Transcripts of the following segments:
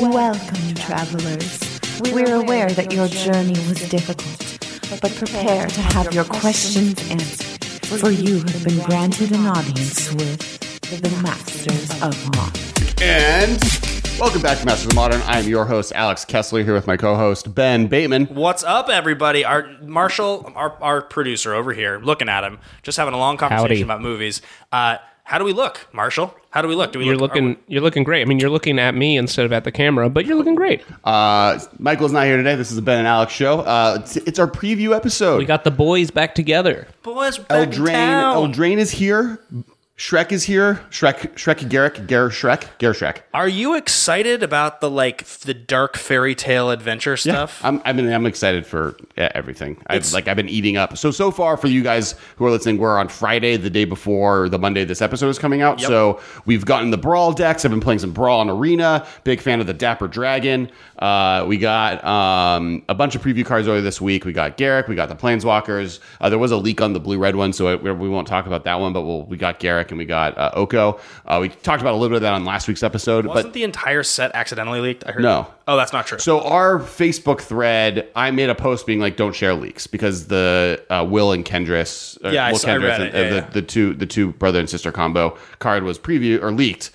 Welcome, travelers. We're aware that your journey was difficult, but prepare to have your questions answered, for you have been granted an audience with the Masters of Modern. And welcome back to Masters of Modern. I am your host, Alex Kessler, here with my co host, Ben Bateman. What's up, everybody? Our Marshall, our, our producer over here, looking at him, just having a long conversation Howdy. about movies. Uh, how do we look, Marshall? How do we look? Do we You're look? looking. You're looking great. I mean, you're looking at me instead of at the camera, but you're looking great. Uh, Michael's not here today. This is the Ben and Alex show. Uh, it's, it's our preview episode. We got the boys back together. boys we're back in Eldraine, town. Eldraine is here. Shrek is here. Shrek, Shrek, Garruk, Gar Shrek, Gar Shrek. Are you excited about the like the dark fairy tale adventure stuff? Yeah, I'm, I mean, I'm excited for everything. I've like I've been eating up. So so far for you guys who are listening, we're on Friday, the day before the Monday this episode is coming out. So we've gotten the Brawl decks. I've been playing some Brawl and Arena. Big fan of the Dapper Dragon. Uh, we got um, a bunch of preview cards earlier this week. We got Garruk. We got the Planeswalkers. Uh, there was a leak on the blue red one, so it, we won't talk about that one. But we'll, we got Garruk and we got uh, Oko. Uh, we talked about a little bit of that on last week's episode. Wasn't but the entire set accidentally leaked? I heard. No. Oh, that's not true. so our Facebook thread, I made a post being like, "Don't share leaks," because the uh, Will and Kenrith, uh, Yeah, I Will saw- I read and, it. uh, Yeah, the, yeah. the two the two brother and sister combo card was preview or leaked,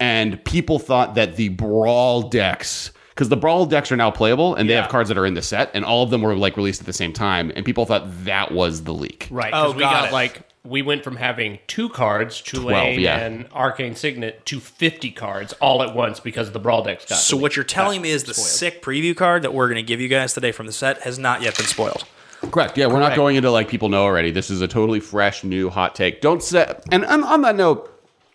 and people thought that the brawl decks. Because the brawl decks are now playable, and they have cards that are in the set, and all of them were like released at the same time, and people thought that was the leak. Right. Oh, we got got it. like we went from having two cards, Tulane yeah. and Arcane Signet, to fifty cards all at once because of the brawl decks got. so what you're telling me is the sick preview card that we're going to give you guys today from the set has not yet been spoiled. Correct. Yeah, we're not going into like people know already. This is a totally fresh, new hot take. Don't set. And on, on that note,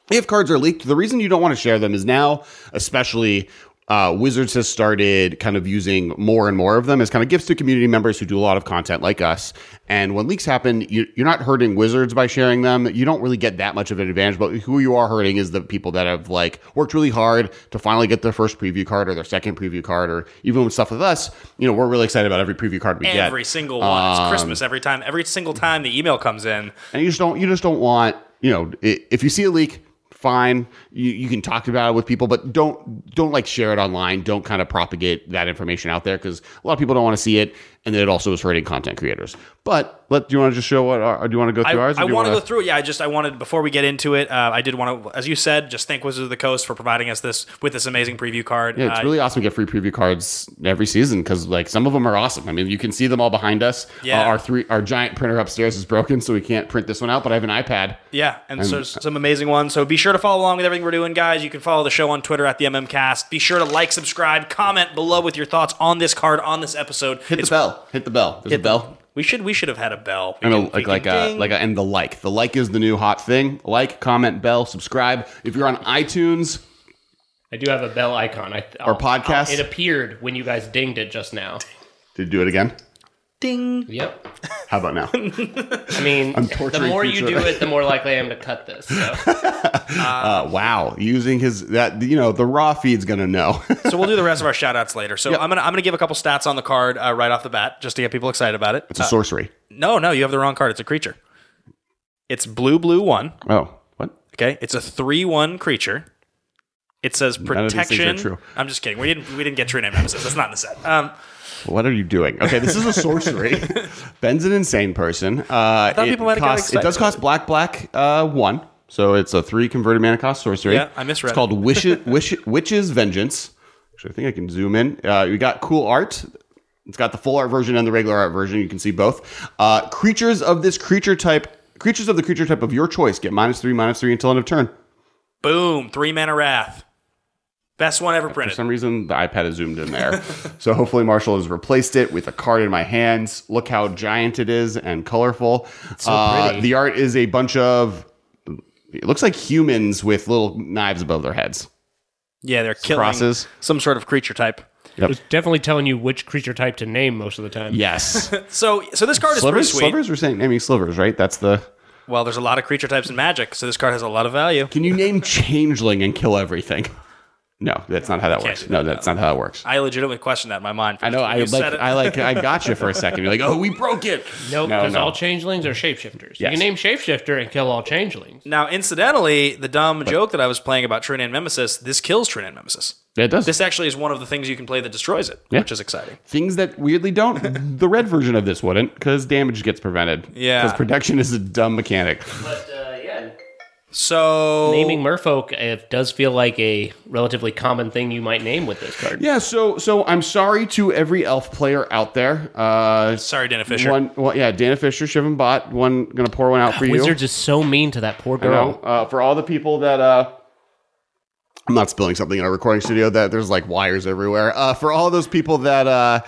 if cards are leaked, the reason you don't want to share them is now, especially. Uh, Wizards has started kind of using more and more of them as kind of gifts to community members who do a lot of content like us. And when leaks happen, you, you're not hurting Wizards by sharing them. You don't really get that much of an advantage. But who you are hurting is the people that have like worked really hard to finally get their first preview card or their second preview card, or even with stuff with us. You know, we're really excited about every preview card we get. Every single one. it's Christmas every time. Every single time the email comes in. and you just don't you just don't want you know if you see a leak fine. You, you can talk about it with people but don't don't like share it online. Don't kind of propagate that information out there because a lot of people don't want to see it and then it also is hurting content creators but let do you want to just show what our, or do you want to go I, through ours I want to go through it. Yeah, I just I wanted before we get into it. Uh, I did want to, as you said, just thank Wizards of the Coast for providing us this with this amazing preview card. yeah, it's Uh, really awesome to get free preview cards every season because like some of them are awesome. I mean, you can see them all behind us. Yeah. Uh, our three our giant printer upstairs is broken, so we can't print this one out. But I have an iPad. Yeah, and so there's some amazing ones. So be sure to follow along with everything we're doing, guys. You can follow the show on Twitter at the MMCast. Be sure to like, subscribe, comment below with your thoughts on this card on this episode. Hit the bell. Hit the bell. There's a bell. We should we should have had a bell. We And a, can- we like can like uh, a ding. like a and the like. The like is the new hot thing. Like, comment, bell, subscribe. If you're on iTunes, I do have a bell icon. I, Or podcast? It appeared when you guys dinged it just now. did you do it again? Ding. Yep. How about now? I mean, the torturing more you do it, the more likely I am to cut this. So. uh, wow, using his that you know the raw feed's gonna know. So we'll do the rest of our shout outs later. So I'm gonna I'm gonna give a couple stats on the card uh, right off the bat just to get people excited about it. it's a sorcery. No, no, you have the wrong card. It's a creature. It's blue, blue one. Oh, what? Okay, it's a three-one creature. It says of these are protection. true. I'm just kidding. We didn't we didn't get True Name Nemesis. That's not in the set. Um, What are you doing? Okay, this is a sorcery. Ben's an insane person. Uh, it people might have costs- It does cost black, black, uh, one. So it's a three converted mana cost sorcery. Yeah, I misread It's called. Wish, Wish, Witch's Vengeance. Actually, I think I can zoom in. Uh, we got cool art. It's got the full art version and the regular art version. You can see both. Uh, creatures of this creature type, creatures of the creature type of your choice get minus three, minus three until end of turn. boom, three mana wrath. Best one ever printed. For some reason, the iPad is zoomed in there. so hopefully, Marshall has replaced it with a card in my hands. Look how giant it is and colorful. so Uh, pretty. the art is a bunch of. It looks like humans with little knives above their heads. Yeah, they're killing crosses. some sort of creature type. It was definitely telling you which creature type to name most of the time. Yes, So, so this card is pretty sweet. Slivers. We're saying naming slivers, right? That's the. Well, there's a lot of creature types in Magic, so this card has a lot of value. Can you name changeling and kill everything? No, that's not how that works. do No, that's not how it works. I legitimately questioned that in my mind. I know. I like. I like. I got you for a second. You're like, oh, we broke it. Nope, No, because no. all changelings are shapeshifters. You can name shapeshifter and kill all changelings. Now, incidentally, the dumb joke that I was playing about True Name Nemesis, this kills True Name Nemesis. Yeah, it does. This actually is one of the things you can play that destroys it, Yeah. which is exciting. Things that weirdly don't. the red version of this wouldn't, because damage gets prevented. Yeah. Because protection is a dumb mechanic. But uh, yeah, So naming Merfolk does feel like a relatively common thing you might name with this card. Yeah, so so I'm sorry to every elf player out there. Uh, sorry, Dana Fischer. one, well, yeah, Dana Fischer, Shivan Bot, one gonna pour one out for you. Wizards is so mean to that poor You know, girl. uh, for all the people that uh I'm not spilling something in a recording studio that there's like wires everywhere. Uh for all those people that uh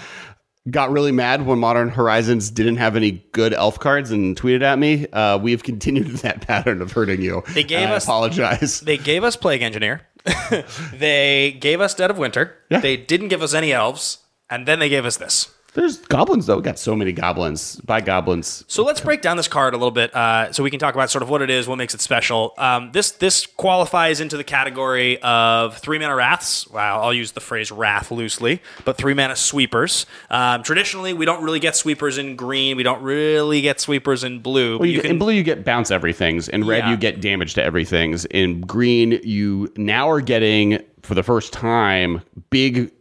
got really mad when Modern Horizons didn't have any good elf cards and tweeted at me, uh we've continued that pattern of hurting you. They gave I us- apologize. They gave us Plague Engineer. they gave us Dead of Winter. Yeah. They didn't give us any elves, and then they gave us this. There's goblins though. We got so many goblins. By goblins. So let's break down this card a little bit, uh, so we can talk about sort of what it is, what makes it special. Um, this this qualifies into the category of three mana wraths. Wow, I'll use the phrase wrath loosely, but three mana sweepers. Um, traditionally, we don't really get sweepers in green. We don't really get sweepers in blue. Well, you, get, in blue, you get bounce everything's. In red, Yeah. you get damage to everything's. In green, you now are getting for the first time big,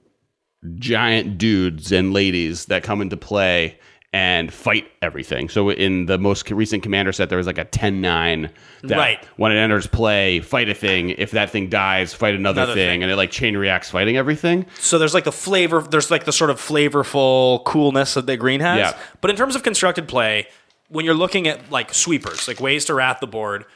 giant dudes and ladies that come into play and fight everything. So in the most recent commander set, there was like a 10-9 that Right. when it enters play, fight a thing. If that thing dies, fight another, Another thing, thing. and it like chain reacts fighting everything. So there's like the flavor, there's like the sort of flavorful coolness that the green has. Yeah. But in terms of constructed play, when you're looking at like sweepers, like ways to wrath the board,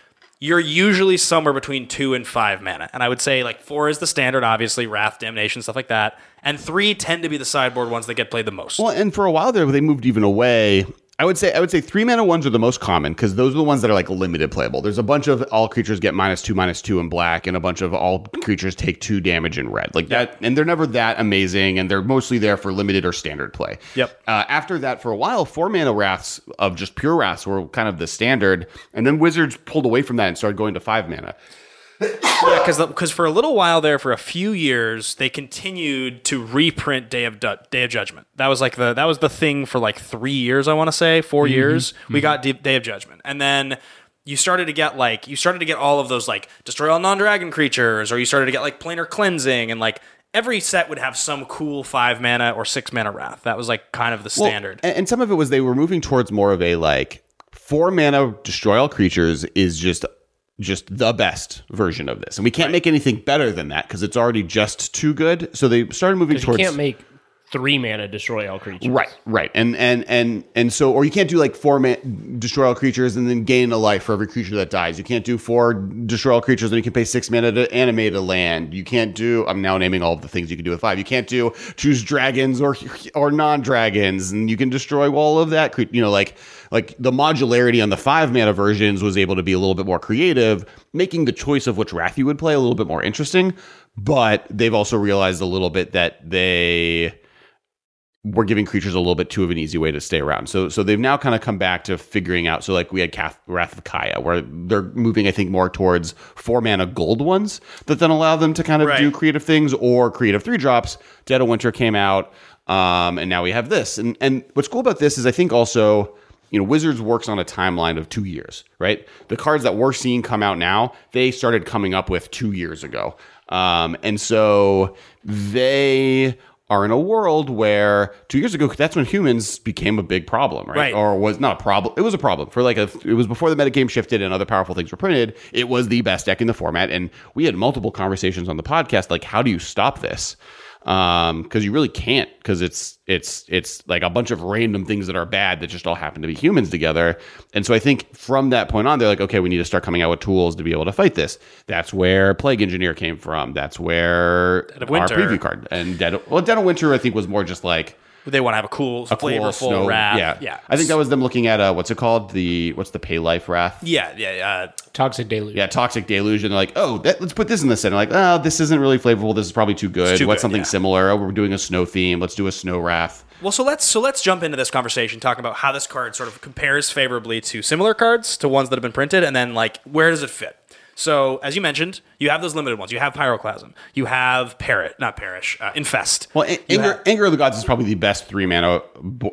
you're usually somewhere between two and five mana. And I would say like four is the standard, obviously, wrath, damnation, stuff like that. And three tend to be the sideboard ones that get played the most. Well, and for a while there, they moved even away. I would say I would say three mana ones are the most common because those are the ones that are like limited playable. There's a bunch of all creatures get minus two, minus two in black, and a bunch of all creatures take two damage in red. Like that, and they're never that amazing, and they're mostly there for limited or standard play. Yep. Uh, after that, for a while, four mana wraths of just pure wraths were kind of the standard, and then Wizards pulled away from that and started going to five mana. Yeah, because because for a little while there, for a few years, they continued to reprint Day of Du- Day of Judgment. That was like the that was the thing for like three years. I want to say 4 mm-hmm, years. We mm-hmm. got D- Day of Judgment, and then you started to get like you started to get all of those like destroy all non-dragon creatures, or you started to get like planar cleansing, and like every set would have some cool five mana or six mana wrath. That was like kind of the standard. and, and some of it was they were moving towards more of a like four mana destroy all creatures is just just the best version of this, and we can't make anything better than that because it's already just too good. So they started moving You towards can't make three mana destroy all creatures. Right, right, and and and and so, or you can't do like four mana destroy all creatures and then gain a life for every creature that dies. You can't do four destroy all creatures and you can pay six mana to animate a land. You can't do. I'm now naming all of the things you can do with five. You can't do choose dragons or or non dragons, and you can destroy all of that. You know, like like the modularity on the five mana versions was able to be a little bit more creative, making the choice of which wrath you would play a little bit more interesting. But they've also realized a little bit that they we're giving creatures a little bit too of an easy way to stay around. So so they've now kind of come back to figuring out. So like we had Cath- Wrath of Kaya, where they're moving, I think, more towards four mana gold ones that then allow them to kind of Right. do creative things or creative three drops. Dead of Winter came out, um, and now we have this. And and what's cool about this is I think also. You know, Wizards works on a timeline of two years, right? The cards that we're seeing come out now, they started coming up with two years ago. Um, and so they are in a world where two years ago, that's when humans became a big problem, right? Right. Or was not a problem. It was a problem for like a, it was before the metagame shifted and other powerful things were printed. It was the best deck in the format. And we had multiple conversations on the podcast, like, how do you stop this? Um, cause you really can't, cause it's, it's, it's like a bunch of random things that are bad that just all happen to be humans together. And so I think from that point on, they're like, okay, we need to start coming out with tools to be able to fight this. That's where Plague Engineer came from. That's where our preview card and Dead. Well, Dead of Winter, I think was more just like they want to have a cool, a cool flavorful snow- wrath. Yeah, yeah. I think that was them looking at uh, what's it called? The what's the pay life wrath? Yeah, yeah, uh, Toxic deluge. Yeah, toxic deluge, and they're like, oh, that, let's put this in the set. And like, oh, this isn't really flavorful. This is probably too good. too what's good, something yeah. similar? Oh, we're doing a snow theme. Let's do a snow wrath. Well, so let's so let's jump into this conversation, talk about how this card sort of compares favorably to similar cards, to ones that have been printed, and then like where does it fit? So, as you mentioned, you have those limited ones. You have Pyroclasm. You have Parrot, not Perish, uh, Infest. Well, A- Anger, Anger of the Gods is probably the best three mana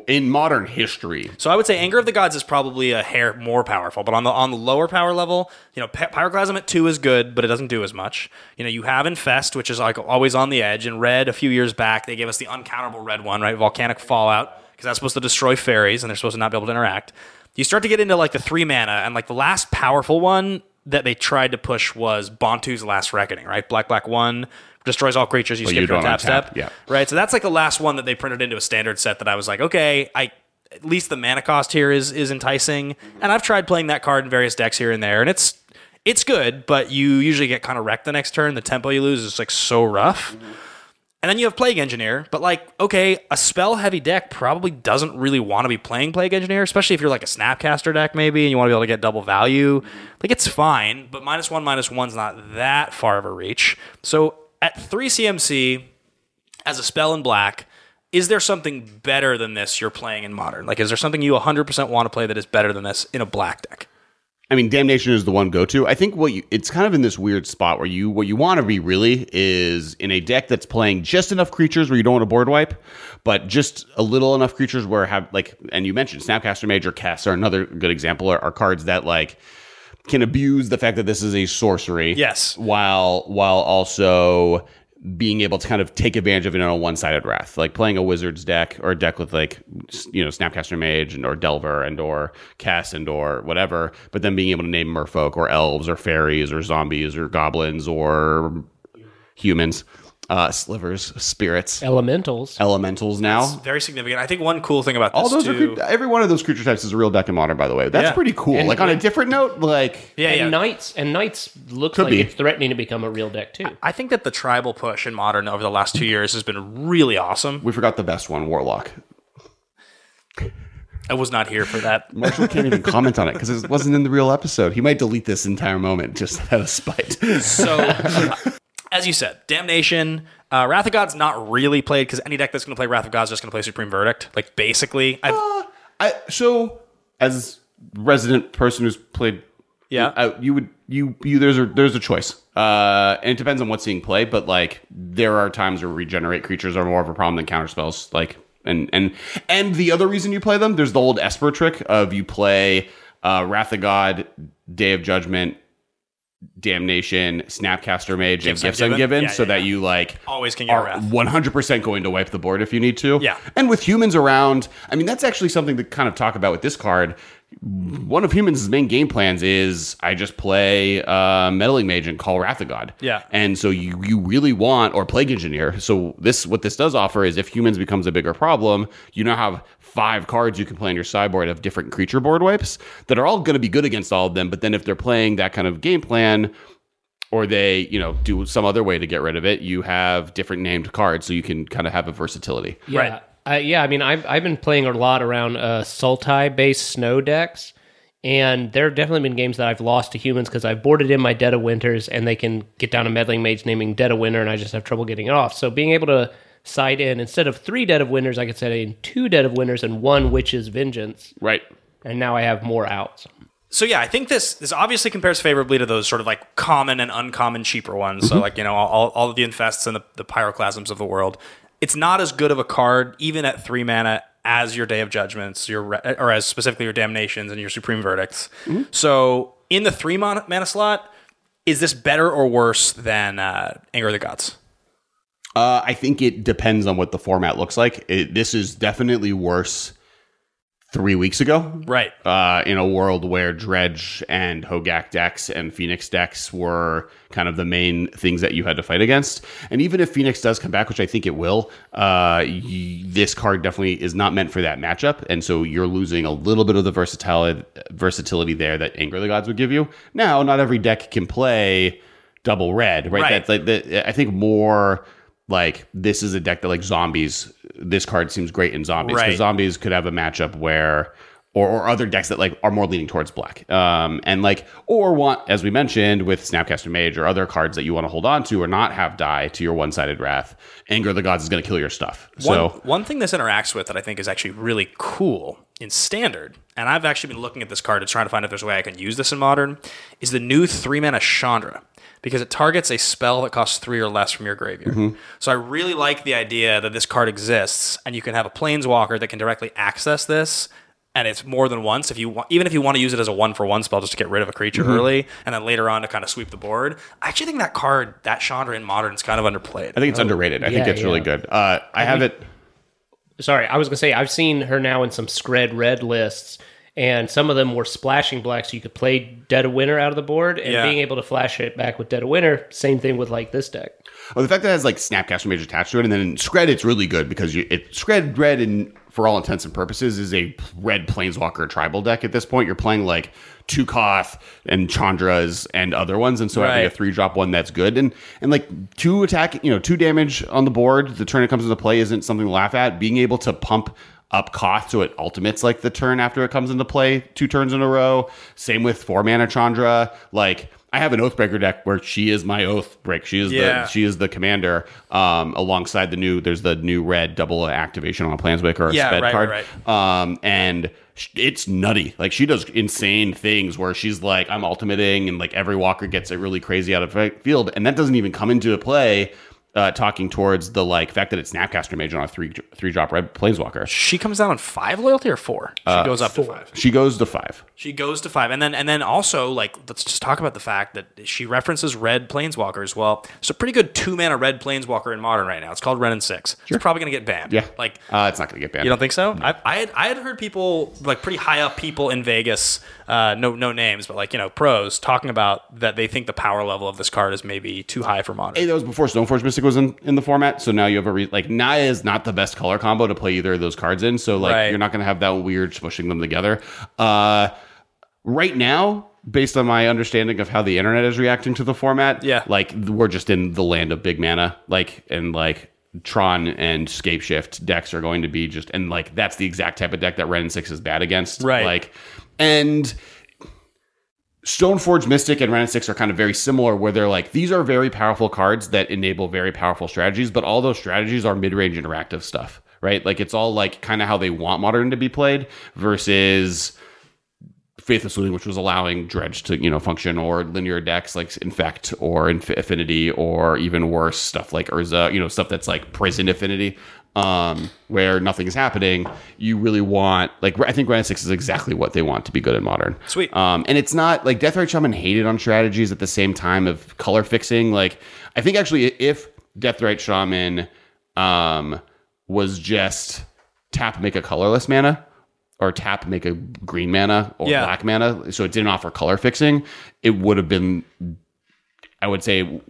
in modern history. So I would say Anger of the Gods is probably a hair more powerful, but on the on the lower power level, you know, Py- Pyroclasm at two is good, but it doesn't do as much. You know, you have Infest, which is like always on the edge. And Red, a few years back, they gave us the uncounterable Red one, right? Volcanic Fallout, because that's supposed to destroy fairies, and they're supposed to not be able to interact. You start to get into like the three mana, and like the last powerful one that they tried to push was Bontu's Last Reckoning, right? Black Black one destroys all creatures you But skip you your don't tap step. yeah. Right. So that's like the last one that they printed into a standard set that I was like, okay, I at least the mana cost here is is enticing. Mm-hmm. And I've tried playing that card in various decks here and there, and it's it's good, but you usually get kind of wrecked the next turn. The tempo you lose is like so rough. Mm-hmm. And then you have Plague Engineer, but like, okay, a spell heavy deck probably doesn't really want to be playing Plague Engineer, especially if you're like a Snapcaster deck maybe and you want to be able to get double value. Like, it's fine, but minus one, minus one's not that far of a reach. So at 3 CMC, as a spell in black, is there something better than this you're playing in modern? Like, is there something you 100% want to play that is better than this in a black deck? I mean, Damnation is the one go to. I think what you it's kind of in this weird spot where you what you want to be really is in a deck that's playing just enough creatures where you don't want to board wipe, but just a little enough creatures where have like and you mentioned Snapcaster Mage or Kess are another good example are, are cards that like can abuse the fact that this is a sorcery. Yes. While while also being able to kind of take advantage of it in a one-sided wrath, like playing a wizard's deck or a deck with like you know Snapcaster Mage and or Delver and or Cass and or whatever, but then being able to name Merfolk or elves or fairies or zombies or goblins or humans, uh, slivers, spirits, Elementals. elementals. Now Very significant. I think one cool thing about this all those too, cre- every one of those creature types is a real deck in modern. By the way, that's Yeah. pretty cool. And- like on a different note, like yeah, yeah. And knights and knights looks Could like be. it's threatening to become a real deck too. I think that the tribal push in modern over the last two years has been really awesome. we forgot the best one, Warlock. I was not here for that. Marshall can't even comment on it because it wasn't in the real episode. He might delete this entire moment just out of spite. So, as you said, Damnation, uh, Wrath of God's not really played because any deck that's going to play Wrath of God's just going to play Supreme Verdict. Like, basically, I've, I so as resident person who's played, Yeah. uh, you would you you there's a there's a choice. Uh, and it depends on what's being played, but like there are times where regenerate creatures are more of a problem than counter spells. Like and and and the other reason you play them, there's the old Esper trick of you play uh, Wrath of God, Day of Judgment. Damnation, Snapcaster Mage, and Gifts Gifts Ungiven? Ungiven, Yeah, so yeah, that yeah. you like Always can get are Wrath. 100% going to wipe the board if you need to. Yeah. And with humans around, I mean, that's actually something to kind of talk about with this card. One of humans' main game plans is I just play uh, Meddling Mage and call Wrath of God. Yeah. And so you you really want or Plague Engineer. So this what this does offer is if humans becomes a bigger problem, you now have five cards you can play on your sideboard of different creature board wipes that are all going to be good against all of them. But then if they're playing that kind of game plan, or they you know do some other way to get rid of it you have different named cards so you can kind of have a versatility Yeah. Right. Uh, yeah, I mean, I've, I've been playing a lot around uh, Sultai based snow decks, and there have definitely been games that I've lost to humans because I've boarded in my Dead of Winters and they can get down a meddling mage naming Dead of Winter, and I just have trouble getting it off. So being able to side in, instead of three Dead of Winters, I could set in two Dead of Winters and one Witch's Vengeance, right and now I have more outs. So yeah, I think this this obviously compares favorably to those sort of like common and uncommon cheaper ones. Mm-hmm. So like you know all, all of the infests and the, the pyroclasms of the world. It's not as good of a card even at three mana as your Day of Judgments, your re- or as specifically your Damnations and your Supreme Verdicts. Mm-hmm. So in the three mana, mana slot, is this better or worse than uh, Anger of the Gods? uh, i think it depends on what the format looks like it, this is definitely worse three weeks ago. Right. uh, in a world where dredge and hogak decks and phoenix decks were kind of the main things that you had to fight against. And even if phoenix does come back which i think it will uh, y- this card definitely is not meant for that matchup. And so you're losing a little bit of the versatility versatility there that anger of the gods would give you. Now not every deck can play double red right, Right. that's like the, i think more like this is a deck that like zombies this card seems great in zombies because Right. zombies could have a matchup where or, or other decks that like are more leaning towards black um and like or want as we mentioned with snapcaster mage or other cards that you want to hold on to or not have die to your one-sided wrath anger of the gods is going to kill your stuff One, so one thing this interacts with that I think is actually really cool in standard, and I've actually been looking at this card to try to find if there's a way I can use this in modern, is the new three mana Chandra. Because it targets a spell that costs three or less from your graveyard. So I really like the idea that this card exists and you can have a planeswalker that can directly access this and it's more than once if you want even if you want to use it as a one for one spell just to get rid of a creature early and then later on to kind of sweep the board i actually think that card that chandra in modern is kind of underplayed I think it's underrated. I think yeah, it's really good. Uh, I have it. Sorry, I was gonna say I've seen her now in some Skred red lists, and some of them were splashing black, so you could play Dead of Winter out of the board, and Yeah. being able to flash it back with Dead of Winter. Same thing with like this deck. Oh, the fact that it has like Snapcaster Mage attached to it, and then in Skred, it's really good because you, it Skred Red, and for all intents and purposes, is a red Planeswalker tribal deck at this point. You're playing like Tukoth and Chandras and other ones, and so having a three drop one that's good, and and like two attack, you know, two damage on the board. The turn it comes into play isn't something to laugh at. Being able to pump up cost, so it ultimates like the turn after it comes into play two turns in a row. Same with four mana Chandra, like. I have an Oathbreaker deck where she is my Oath break. She is Yeah. the she is the commander um, alongside the new there's the new red double activation on a planeswalker or a Yeah, sped right, card right, um and it's nutty like she does insane things where she's like i'm ultimating and like every walker gets it really crazy out of field and that doesn't even come into play uh, talking towards the like fact that it's snapcaster mage on a three three drop red planeswalker. She comes down on five loyalty or four? She goes up to five. She goes to five She goes to five, and then and then also like let's just talk about the fact that she references red planeswalkers. Well, it's a pretty good two mana red planeswalker in modern right now. It's called Wrenn and Six. It's probably gonna get banned. yeah like uh, it's not gonna get banned you don't think so? I, I had I had heard people like pretty high up people in Vegas, uh, no no names, but like you know pros talking about that they think the power level of this card is maybe too high for modern. Hey, that was before Stoneforge Mystic was in, in the format, so now you have a re- like Naya is not the best color combo to play either of those cards in, so like Right. you're not going to have that weird smushing them together. Uh, right now, based on my understanding of how the internet is reacting to the format, Yeah. like we're just in the land of big mana, like and like Tron and Scapeshift decks are going to be just and like that's the exact type of deck that Wrenn and Six is bad against, Right. Like and. Stoneforge Mystic and Wrenn and Six are kind of very similar, where they're like these are very powerful cards that enable very powerful strategies, but all those strategies are mid-range interactive stuff, right? Like it's all like kind of how they want modern to be played versus Faithless Looting, which was allowing Dredge to you know function, or linear decks like Infect or Inf- Affinity, or even worse stuff like Urza, you know stuff that's like Prison Affinity, um, where nothing is happening. You really want like I think Wrenn and Six is exactly what they want to be good in modern. Sweet. Um, and it's not like Deathrite Shaman hated on strategies at the same time of color fixing. Like I think actually if Deathrite Shaman um, was just tap make a colorless mana or tap make a green mana or Yeah. black mana, so it didn't offer color fixing, it would have been. I would say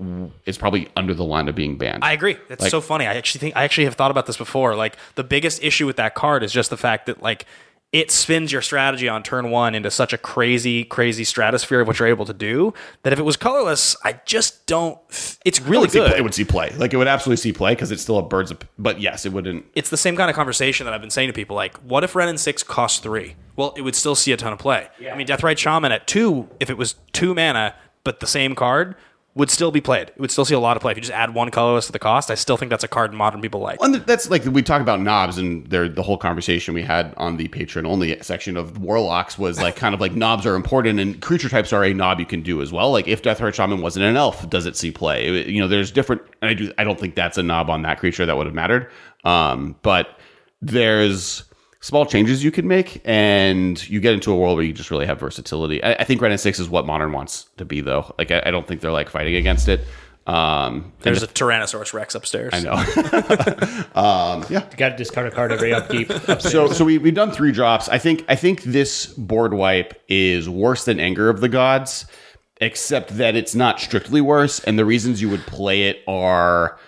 it's probably under the line of being banned. I agree. That's Like- so funny. I actually think I actually have thought about this before. Like the biggest issue with that card is just the fact that like it spins your strategy on turn one into such a crazy, crazy stratosphere of what you're able to do that if it was colorless, I just don't. It's really would see good. play- it would see play. Like it would absolutely see play because it's still a birds. Of, but yes, it wouldn't. it's the same kind of conversation that I've been saying to people. Like, what if Wrenn and Six cost three? Well, it would still see a ton of play. Yeah. I mean, Deathrite Shaman at two, if it was two mana but the same card, would still be played. It would still see a lot of play. If you just add one colorless to the cost, I still think that's a card modern people like. And that's like we talk about knobs and there the whole conversation we had on the Patreon only section of warlocks was like kind of like knobs are important and creature types are a knob you can do as well. Like if Deathrite Shaman wasn't an elf, does it see play? You know, there's different and I do I don't think that's a knob on that creature that would have mattered. Um, but there's small changes you can make and you get into a world where you just really have versatility. I, I think Wrenn and Six is what modern wants to be though. Like I, I don't think they're like fighting against it. Um, There's a Tyrannosaurus Rex upstairs. I know. um, yeah. You got to discard a card every upkeep. upstairs. So so we we've done three drops. I think I think this board wipe is worse than Anger of the Gods, except that it's not strictly worse. And the reasons you would play it are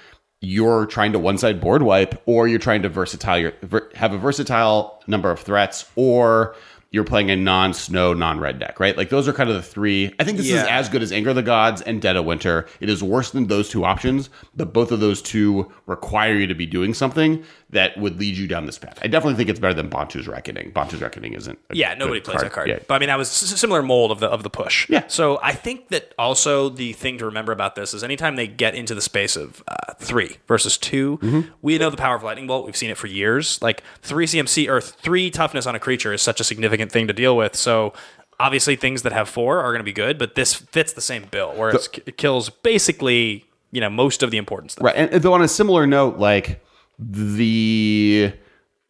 you're trying to one side board wipe, or you're trying to versatile your ver- have a versatile number of threats, or you're playing a non-snow, non-red deck, right? Like those are kind of the three. I think this is as good as Anger of the Gods and Dead of Winter. It is worse than those two options, but both of those two require you to be doing something that would lead you down this path. I definitely think it's better than Bontu's Reckoning. Bontu's Reckoning isn't. a Yeah, nobody plays that card. Yeah. But I mean, that was a similar mold of the of the push. Yeah. So I think that also the thing to remember about this is anytime they get into the space of uh, three versus 2 Mm-hmm. we know the power of lightning bolt. We've seen it for years. Like three CMC or three toughness on a creature is such a significant thing to deal with. So. Obviously, things that have four are going to be good, but this fits the same bill, where it kills basically, you know, most of the important stuff. Right. And though on a similar note, like the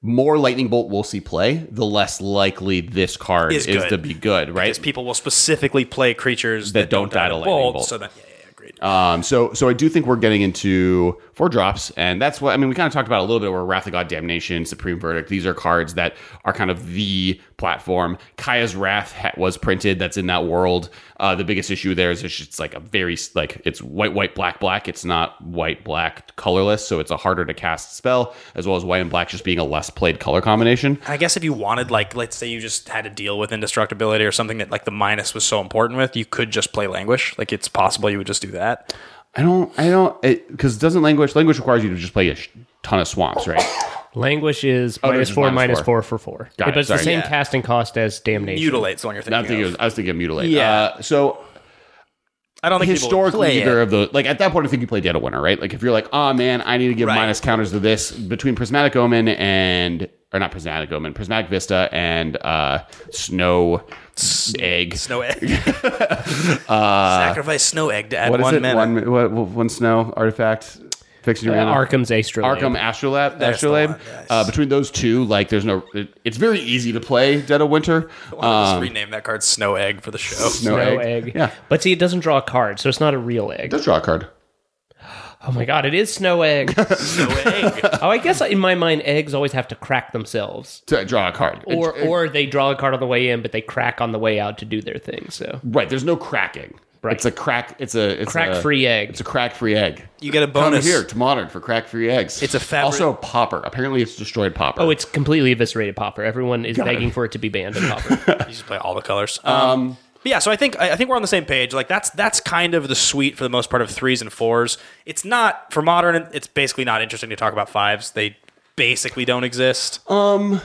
more lightning bolt we'll see play, the less likely this card Is is, to be good, right? Because people will specifically play creatures that, That don't die to lightning bolt. bolt. So that, yeah, yeah, agreed. Um, so so I do think we're getting into four drops, and that's what I mean. We kind of talked about a little bit where Wrath of God, Damnation, Supreme Verdict. These are cards that are kind of the platform. Kaya's Wrath ha- was printed. That's in that world. Uh, the biggest issue there is it's just like a very like it's white white black black. It's not white black colorless, so it's a harder to cast spell as well as white and black just being a less played color combination. I guess if you wanted, like, let's say you just had to deal with indestructibility or something that, like, the minus was so important with, you could just play languish. Like, it's possible you would just do that. I don't I don't because doesn't language language requires you to just play a sh- ton of swamps, right? Languish is Oh, minus this is four, minus minus four. four for four. Got it, but it's the same Yeah. casting cost as damnation. Mutilate's the one you're No, I'm thinking thinking of. of, I was thinking of mutilate. Yeah. Uh, so I don't think historically play either it. of the like at that point I think you play Dead of Winter, right? Like if you're like, oh man, I need to give Right. minus counters to this between Prismatic Omen and or not Prismatic Omen, Prismatic Vista and uh Snow Egg. Snow egg. Sacrifice snow egg to add What is one it? mana. One what, what- one snow artifact fixing your Uh, mana? Arcum's Astrolabe. Arcum Astrolabe, That's the Astrolabe. one, yes. Uh, between those two, like there's no. It, it's very easy to play Dead of Winter. I'll just Um, rename that card Snow Egg for the show. Snow Snow egg. egg. Yeah. But see, it doesn't draw a card, so it's not a real egg. Does draw a card. Oh my god, it is snow egg. Snow Egg. oh, I guess in my mind, eggs always have to crack themselves. To draw a card. It- Or, it- or they draw a card on the way in, but they crack on the way out to do their thing. So right. There's no cracking. Right. It's a crack. It's a it's crack a, free egg. It's a crack free egg. You get a Come bonus. here to modern for crack free eggs. It's a fabric- Also, pauper. Apparently, it's destroyed popper. Oh, it's completely eviscerated Pauper. Everyone is begging for it to be banned in Pauper. You just play all the colors. Um, but yeah, so I think I I think we're on the same page. Like that's that's kind of the suite for the most part of threes and fours. It's not for modern. It's basically not interesting to talk about fives. They basically don't exist. Um,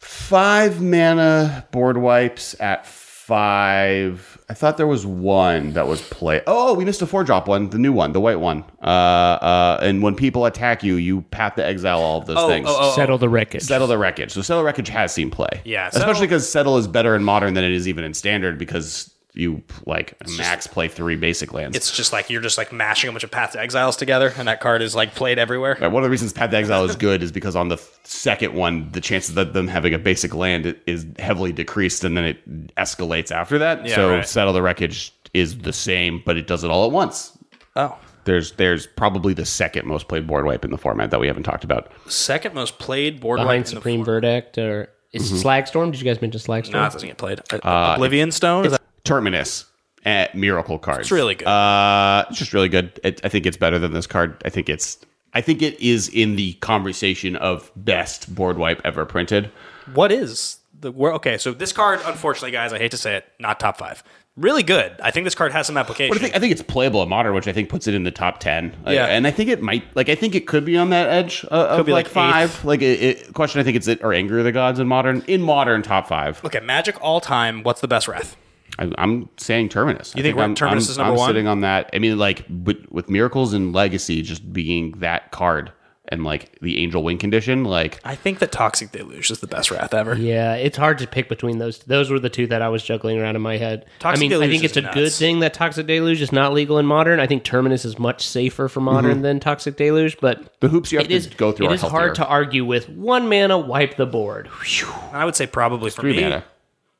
five mana board wipes at five. I thought there was one that was play. Oh, we missed a four drop one, the new one, the white one. Uh, uh, and when people attack you, you path to exile all of those Oh, things. oh, oh, Settle the wreckage. Settle the wreckage. So settle wreckage has seen play. Yeah, Settle- especially because settle is better in modern than it is even in standard because you like max play three basic lands. It's just like you're just like mashing a bunch of Path to Exiles together, and that card is like played everywhere. Right, one of the reasons Path to Exile is good is because on the second one, the chances of them having a basic land is heavily decreased, and then it escalates after that. Yeah, so right. Settle the Wreckage is the same, but it does it all at once. Oh, There's there's probably the second most played board wipe in the format that we haven't talked about. second most played board wipe behind in the Supreme. Verdict or is Slagstorm? Did you guys mention Slagstorm? No, it doesn't get played. Uh, Oblivion Stone. Is that- Terminus. At Miracle cards. It's really good. Uh, it's just really good. It, I think it's better than this card. I think it's. I think it is in the conversation of best board wipe ever printed. what is the where? Okay, so this card, unfortunately, guys, I hate to say it, not top five. Really good. I think this card has some application. I think I think it's playable in modern, which I think puts it in the top ten. Yeah. and I think it might like I think it could be on that edge uh, of be like, like five. Like it, it, question, I think it's it or Anger of the Gods in modern in modern top five. okay, Magic all time. What's the best Wrath? I, I'm saying Terminus. You think we're- I'm, Terminus I'm- is number I'm one? sitting on that. I mean, like with, with Miracles and Legacy just being that card and like the Angel Wing condition, like I think that Toxic Deluge is the best Wrath ever. Yeah, it's hard to pick between those. Those were the two that I was juggling around in my head. Toxic I mean, I think it's a nuts. good thing that Toxic Deluge is not legal in modern. I think Terminus is much safer for modern Mm-hmm. than Toxic Deluge, but the hoops you have to is go through It are is healthier. hard to argue with one mana wipe the board Whew. I would say probably for three me. mana.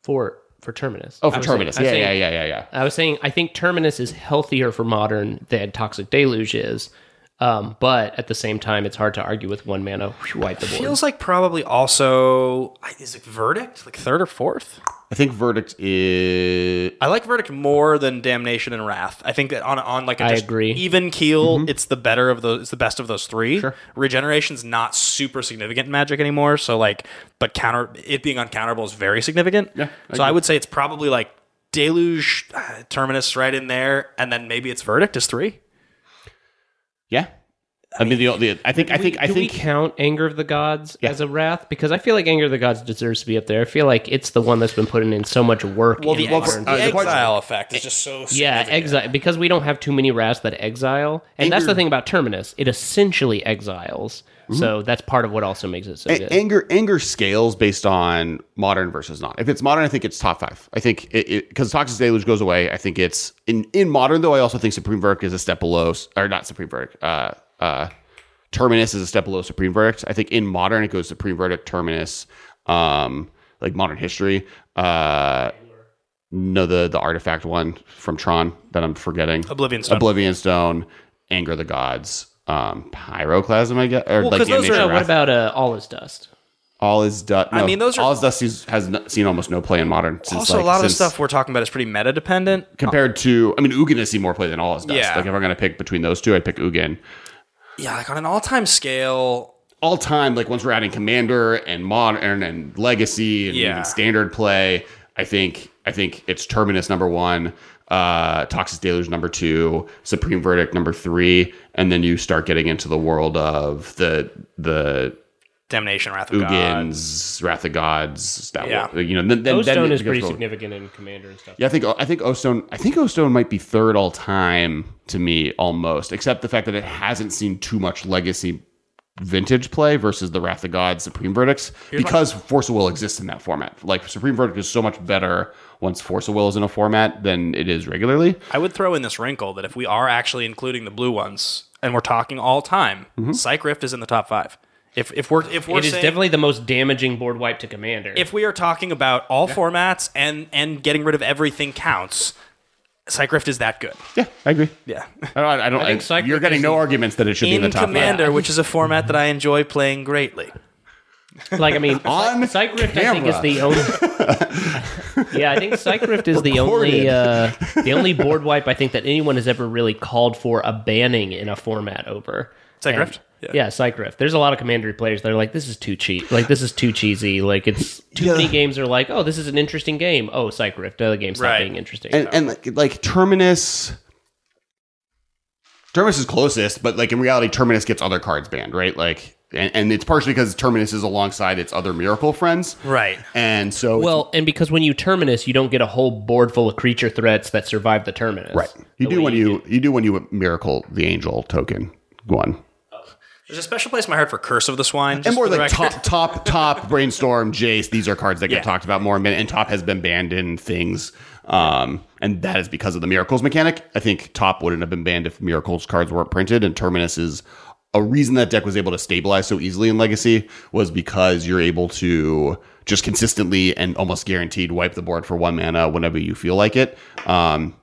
for for Terminus. Oh, for was saying- Terminus. Yeah, saying- yeah, yeah, yeah, yeah. I was saying I think Terminus is healthier for modern than Toxic Deluge is. Um, but at the same time, it's hard to argue with one mana wipe the board. Feels like probably also is it verdict like third or fourth. I think verdict is. I like verdict more than damnation and wrath. I think that on on like a I just agree. even keel, it's the better of those. It's the best of those three. Regeneration's not super significant in Magic anymore. So like, but counter it being uncounterable is very significant. Yeah, I so I would say it's probably like deluge, uh, terminus right in there, and then maybe it's verdict is three. Yeah. I mean, the, the I think I think I Do we count Anger of the Gods as a wrath? Because I feel like Anger of the Gods deserves to be up there. I feel like it's the one that's been putting in so much work. Well, in the, modern ex- uh, the the question- exile effect is just so Yeah, significant. exile because we don't have too many wraths that exile, and that's the thing about Terminus. It essentially exiles, so that's part of what also makes it so A- good. anger anger scales based on modern versus not. If it's modern, I think it's top five. I think it because Toxic Deluge goes away. I think it's in in modern though. I also think Supreme Verdict is a step below, or not Supreme Verdict. Uh, uh, Terminus is a step below Supreme Verdict. I think in modern it goes Supreme Verdict, Terminus, um, like modern history. Uh, no, the the artifact one from Tron that I'm forgetting. Oblivion Stone. Oblivion Stone, Anger the Gods, um, Pyroclasm. I guess, or Well, like 'cause those are- Uh, what about uh, All Is Dust? All is dust. I mean, those are- all is dust is, has n- seen almost no play in modern. Since, Also, like, a lot of the stuff we're talking about is pretty meta dependent. compared to. I mean, Ugin has seen more play than all is dust. Yeah. Like if I'm going to pick between those two, I'd pick Ugin. Yeah, like on an all time scale, All time, like once we're adding Commander and Modern and Legacy and Yeah. even Standard play, I think I think it's Terminus number one, uh, Toxic Deluge number two, Supreme Verdict number three, and then you start getting into the world of the the Damnation, Wrath of God. Ugins, Wrath of Gods, that Yeah. you know. Then, then, O then Stone it is pretty becomes- significant in Commander and stuff. Yeah, I think I think O Stone I think O Stone might be third all time to me almost, except the fact that it hasn't seen too much legacy vintage play versus the Wrath of God Supreme Verdicts because Force of Will exists in that format. Like Supreme Verdict is so much better once Force of Will is in a format than it is regularly. I would throw in this wrinkle that if we are actually including the blue ones and we're talking all time, Mm-hmm. Cyc Rift is in the top five. If if we're if we're It is saying, definitely the most damaging board wipe to Commander. if we are talking about all formats and and getting rid of everything counts, Cyc Rift is that good. Yeah, I agree. Yeah. I don't. I don't think I- you're getting no arguments that it should be in In the top Commander, five. which is a format that I enjoy playing greatly. Like I mean, On Cyc Rift I think is the only. yeah, I think Cyc Rift is the only uh, the only board wipe I think that anyone has ever really called for a banning in a format over. Psych And- Rift? Yeah. Yeah. Cyc Rift. There's a lot of Commander players that are like, this is too cheap. Like this is too cheesy. Like it's too Yeah. many games are like, oh, this is an interesting game. Oh, Cyc Rift. The game's not being interesting. and, and like, like Terminus. Terminus is closest, but like in reality, Terminus gets other cards banned, right? Like, and, and it's partially because Terminus is alongside its other Miracle friends, Right. And so, well, and because when you terminus, you don't get a whole board full of creature threats that survive the terminus. right, you The do when you you do when you Miracle the Angel token one, There's a special place in my heart for Curse of the Swine. and more for like top top top Brainstorm Jace. These are cards that get Yeah. talked about more, and and top has been banned in things. Um, and that is because of the miracles mechanic. I think top wouldn't have been banned if miracles cards weren't printed, and Terminus is a reason that deck was able to stabilize so easily in Legacy was because you're able to just consistently and almost guaranteed wipe the board for one mana whenever you feel like it. Um,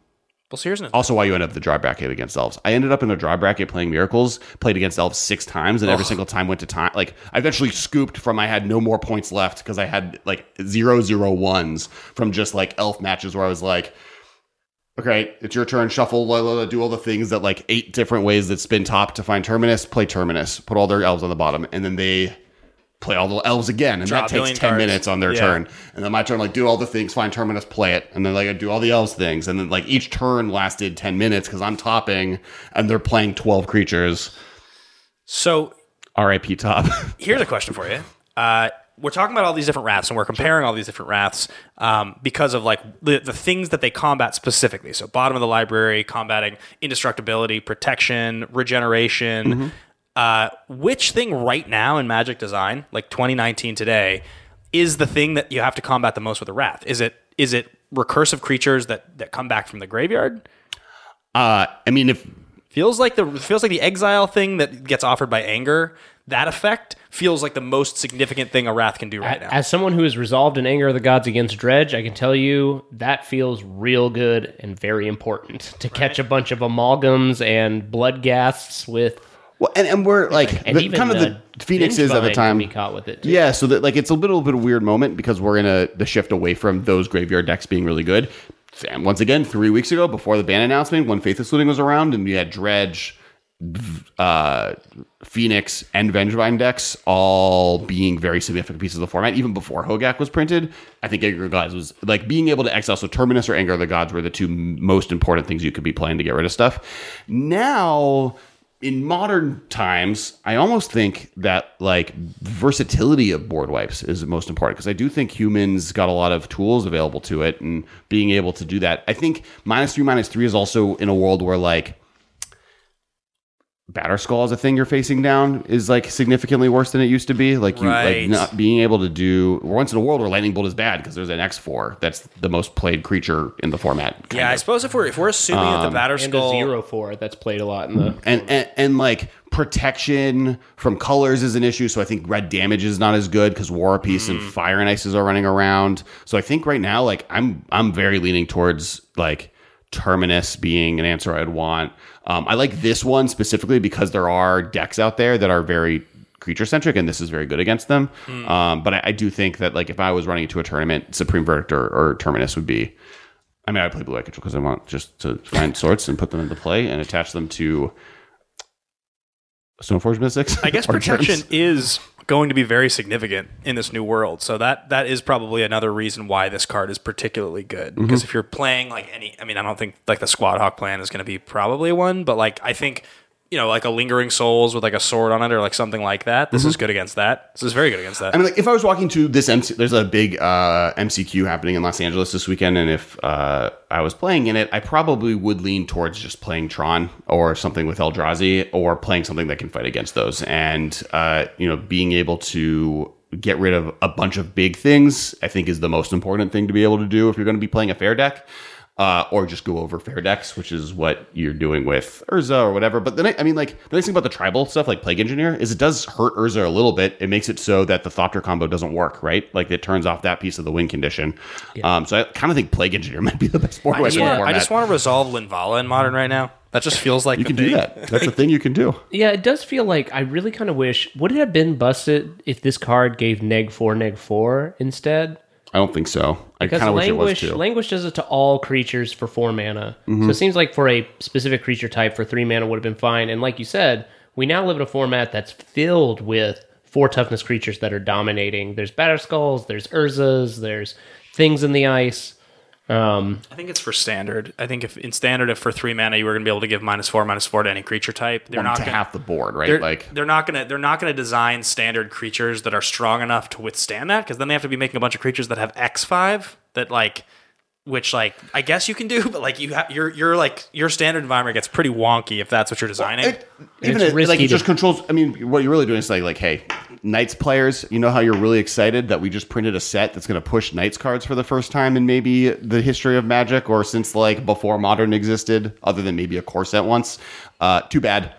Well, so here's an also, why you end up the draw bracket against elves. I ended up in a draw bracket playing miracles, played against elves six times, and every single time went to time. Like I eventually scooped from I had no more points left because I had like zero zero ones from just like elf matches where I was like, okay, it's your turn, shuffle, la, la, la, do all the things that like eight different ways that spin top to find terminus, play terminus, put all their elves on the bottom, and then they play all the elves again, and Draw that a takes ten cards. minutes on their Yeah. turn. And then my turn, like do all the things, find terminus, play it, and then like I do all the elves things, and then like each turn lasted ten minutes because I'm topping, and they're playing twelve creatures. So R.I.P. top. here's a question for you. Uh, we're talking about all these different wraths, and we're comparing all these different wraths um, because of like the, the things that they combat specifically. So, bottom of the library, combating indestructibility, protection, regeneration. Uh, which thing right now in Magic Design, like 2019 today, is the thing that you have to combat the most with a wrath? Is it is it recursive creatures that that come back from the graveyard? uh, I mean, if Feels like the feels like the exile thing that gets offered by anger. That effect feels like the most significant thing a wrath can do right now. As someone who has resolved an anger of the gods against Dredge, I can tell you that feels real good and very important to catch a bunch of amalgams and bloodghasts with Well, and, and we're like And the, even kind of uh, the phoenixes of the time. be caught with it. Too. Yeah, so that like it's a little bit of a weird moment because we're in a the shift away from those graveyard decks being really good. And once again, three weeks ago, before the ban announcement, when Faithless Looting was around, and we had Dredge, uh, Phoenix, and Vengevine decks all being very significant pieces of the format, even before Hogak was printed. I think Anger of the Gods was like being able to exile. So Terminus or Anger of the Gods were the two most important things you could be playing to get rid of stuff. Now, in modern times, I almost think that like versatility of board wipes is the most important because I do think humans got a lot of tools available to it and being able to do that. I think minus three, minus three is also in a world where like Batterskull is a thing you're facing down is like significantly worse than it used to be. Like you Right. like not being able to do once in a world where lightning bolt is bad because there's an X four that's the most played creature in the format. kind Yeah, I suppose if we're if we're assuming that the um, batter and skull a zero four that's played a lot in the. and, and and like protection from colors is an issue. So I think red damage is not as good because War Peace and mm. Fire and Ices are running around. So I think right now, like I'm I'm very leaning towards like Terminus being an answer I'd want. Um, I like this one specifically because there are decks out there that are very creature centric, and this is very good against them. Um, but I, I do think that like if I was running into a tournament, Supreme Verdict or, or Terminus would be. I mean, I play Blue Eye Control because I want just to find sorts and put them into play and attach them to Stoneforge Mystics. I guess protection Germs. is going to be very significant in this new world. So that that is probably another reason why this card is particularly good. Mm-hmm. Because if you're playing like any, I mean, I don't think like the Squad Hawk plan is going to be probably one, but like I think you know like a Lingering Souls with like a sword on it or like something like that. This is good against that. This is very good against that. I mean, like if I was walking to this MC, there's a big uh, MCQ happening in Los Angeles this weekend, and if uh, I was playing in it, I probably would lean towards just playing Tron or something with Eldrazi, or playing something that can fight against those, and uh, you know, being able to get rid of a bunch of big things, I think is the most important thing to be able to do if you're going to be playing a fair deck. Uh, or just go over fair decks, which is what you're doing with Urza or whatever. But then, I mean, like the nice thing about the tribal stuff, like Plague Engineer, is it does hurt Urza a little bit. It makes it so that the Thopter combo doesn't work, right? Like it turns off that piece of the win condition. Um, so I kind of think Plague Engineer might be the best board I wipe just, wanna, I just want to resolve Linvala in modern right now. That just feels like you the can do that. That's a thing you can do. Yeah, it does feel like I really kind of wish. Would it have been busted if this card gave neg four, neg four instead? I don't think so. I Because kind of wish it was languish, too. Mm-hmm. languish does it to all creatures for four mana. So it seems like for a specific creature type for three mana would have been fine. And like you said, we now live in a format that's filled with four toughness creatures that are dominating. There's Batterskulls, there's Urzas, there's things in the ice. Um, I think it's for standard. I think if in standard, if for three mana you were going to be able to give minus four, minus four to any creature type, they're not to gonna, half the board, right? they're, like they're not gonna they're not gonna design standard creatures that are strong enough to withstand that because then they have to be making a bunch of creatures that have X five that like which like I guess you can do, but like you ha- your your like your standard environment gets pretty wonky if that's what you're designing. It- even It's it, risky like it just controls. I mean, what you're really doing is like, like, hey, Knights players, you know how you're really excited that we just printed a set that's going to push Knights cards for the first time in maybe the history of Magic or since like before Modern existed, other than maybe a core set once. Uh, too bad.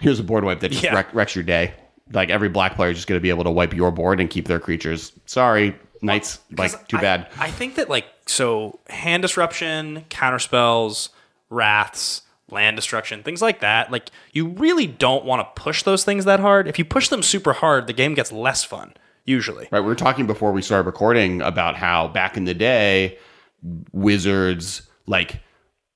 Here's a board wipe that just Yeah. wreck, wrecks your day. Like every black player is just going to be able to wipe your board and keep their creatures. Sorry, Knights. Like too I- bad. I think that like so hand disruption, counter spells, wraths, land destruction, things like that. Like you really don't want to push those things that hard. If you push them super hard, the game gets less fun usually. Right. We were talking before we started recording about how back in the day, wizards like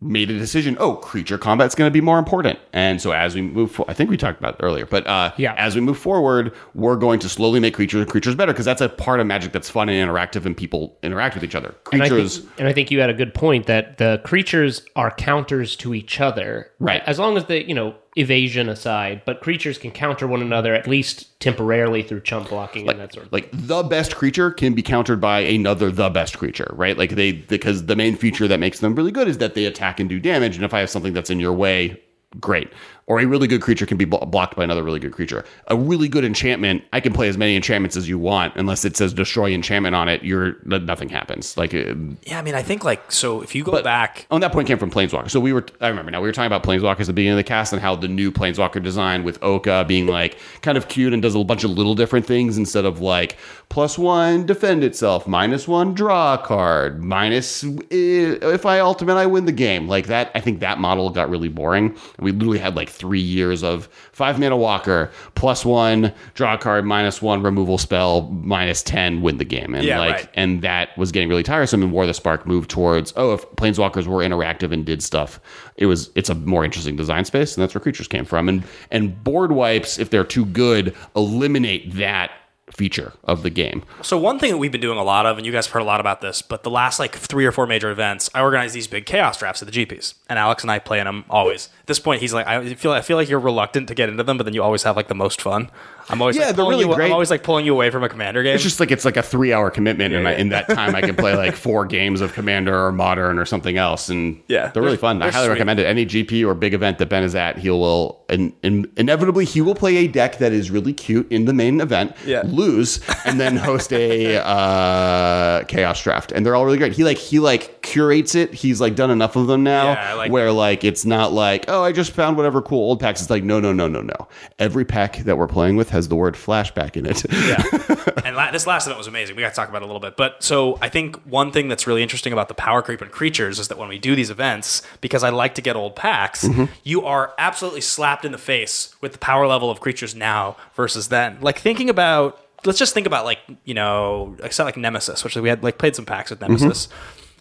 made a decision. Oh, creature combat's going to be more important, and so as we move, for- I think we talked about earlier, but uh, Yeah. as we move forward, we're going to slowly make creatures creatures better because that's a part of Magic that's fun and interactive, and people interact with each other. and I, Creatures. think, and I think you had a good point that the creatures are counters to each other. Right. As long as they you know, evasion aside, but creatures can counter one another at least temporarily through chump blocking and that sort of like the best creature can be countered by another the best creature, right? Like they because the main feature that makes them really good is that they attack and do damage. And if I have something that's in your way, great. Or a really good creature can be blo- blocked by another really good creature. A really good enchantment, I can play as many enchantments as you want, unless it says destroy enchantment on it. You're nothing happens. Like uh, Yeah, I mean, I think like so. If you go back, on that point came from Planeswalker. So we were, I remember now, we were talking about Planeswalkers at the beginning of the cast and how the new Planeswalker design with Oko being like kind of cute and does a bunch of little different things instead of like plus one defend itself, minus one draw a card, minus eh, if I ultimate I win the game. Like that, I think that model got really boring. We literally had like three years of five mana walker plus one draw a card minus one removal spell minus ten win the game. And Yeah, like right. and that was getting really tiresome. And War the Spark moved towards oh if planeswalkers were interactive and did stuff it was it's a more interesting design space and that's where creatures came from. And and board wipes if they're too good eliminate that feature of the game So one thing that we've been doing a lot of, and you guys have heard a lot about this, but the last like three or four major events, I organize these big chaos drafts at the GPs, and Alex and I play in them always. At this point, he's like, I feel, I feel like you're reluctant to get into them, but then you always have like the most fun. I'm always, Yeah, like, they're pulling really you, great. I'm always like pulling you away from a commander game. It's just like it's like a three hour commitment, and I, in that time I can play like four games of Commander or Modern or something else, and Yeah, they're really they're- fun. I they're highly sweet. recommend it. Any GP or big event that Ben is at, he will, and, and inevitably he will play a deck that is really cute in the main event, Yeah. lose, and then host a uh, chaos draft, and they're all really great. He like he like curates it. He's like done enough of them now, Yeah, like where like it's not like oh I just found whatever cool old packs. It's like no no no no no. Every pack that we're playing with has the word flashback in it. yeah. and la- this last event was amazing. We got to talk about it a little bit. But so I think one thing that's really interesting about the power creep and creatures is that when we do these events, because I like to get old packs, mm-hmm. you are absolutely slapped in the face with the power level of creatures now versus then. Like thinking about, let's just think about like you know, like like Nemesis, which we had like played some packs with mm-hmm. Nemesis.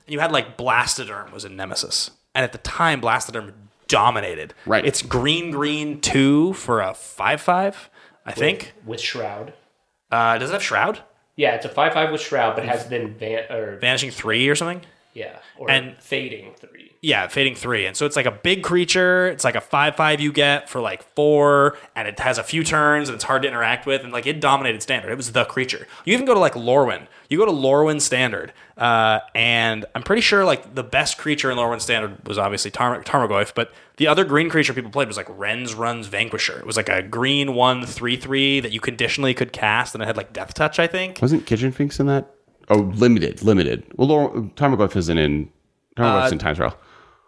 And you had like Blastoderm was in Nemesis, and at the time Blastoderm dominated. Right. It's green green two for a five five. I think. with Shroud. Uh, does it have Shroud? Yeah, it's a five five with Shroud, but has then van- or Vanishing three or something? yeah, or and- fading three. Yeah, fading three. And so it's like a big creature. It's like a 5 5 you get for like four, and it has a few turns, and it's hard to interact with. And like it dominated standard. It was the creature. You even go to like Lorwyn. You go to Lorwyn standard, uh, and I'm pretty sure like the best creature in Lorwyn standard was obviously Tar- Tarmogoyf, but the other green creature people played was like Wren's Runs Vanquisher. It was like a green 1 3 3 that you conditionally could cast, and it had like Death Touch, I think. Wasn't Kitchen Finks in that? Oh, limited, limited. Well, Laura, Tarmogoyf isn't in. Tarmogoyf's Uh, in Time Spiral.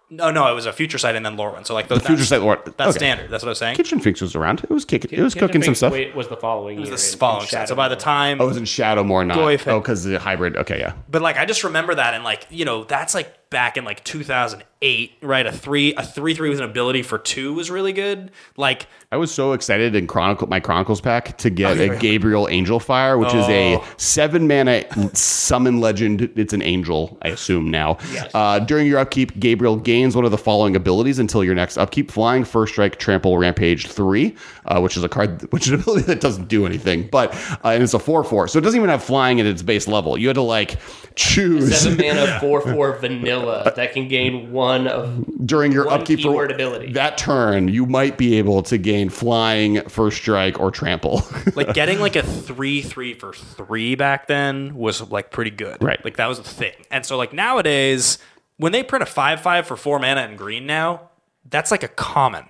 No, no, it was a Future Sight and then Lorwyn. So like those, Future that's, Sight Lore. That's okay. standard. That's what I was saying. Kitchen Finks was around. It was kicking. It was Kitchen cooking some stuff. wa- Was the following year. This in- following in set. So by the time, Oh, it was in Shadowmoor not. Goyf oh, because the hybrid. Okay, yeah. but like I just remember that and like you know that's like back in like 2008, right? A three, a three three with an ability for two was really good. Like I was so excited in Chronicle my Chronicles pack to get Oh, a. Gabriel Angelfire, which is a Oh. seven mana summon legend. It's an angel, I assume now. Uh, during your upkeep, Gabriel gains one of the following abilities until your next upkeep: Flying, First Strike, Trample, Rampage three, uh, which is a card, which is an ability that doesn't do anything, but uh, and it's a four four, so it doesn't even have flying at its base level. You had to like choose Seven mana, four four vanilla Uh, that can gain one of during your One upkeep for keyword ability. that turn. You might be able to gain Flying, First Strike, or Trample. like getting like a three three for three back then was like pretty good. Right. Like that was a thing. And so like nowadays, when they print a five five for four mana and green now, that's like a common.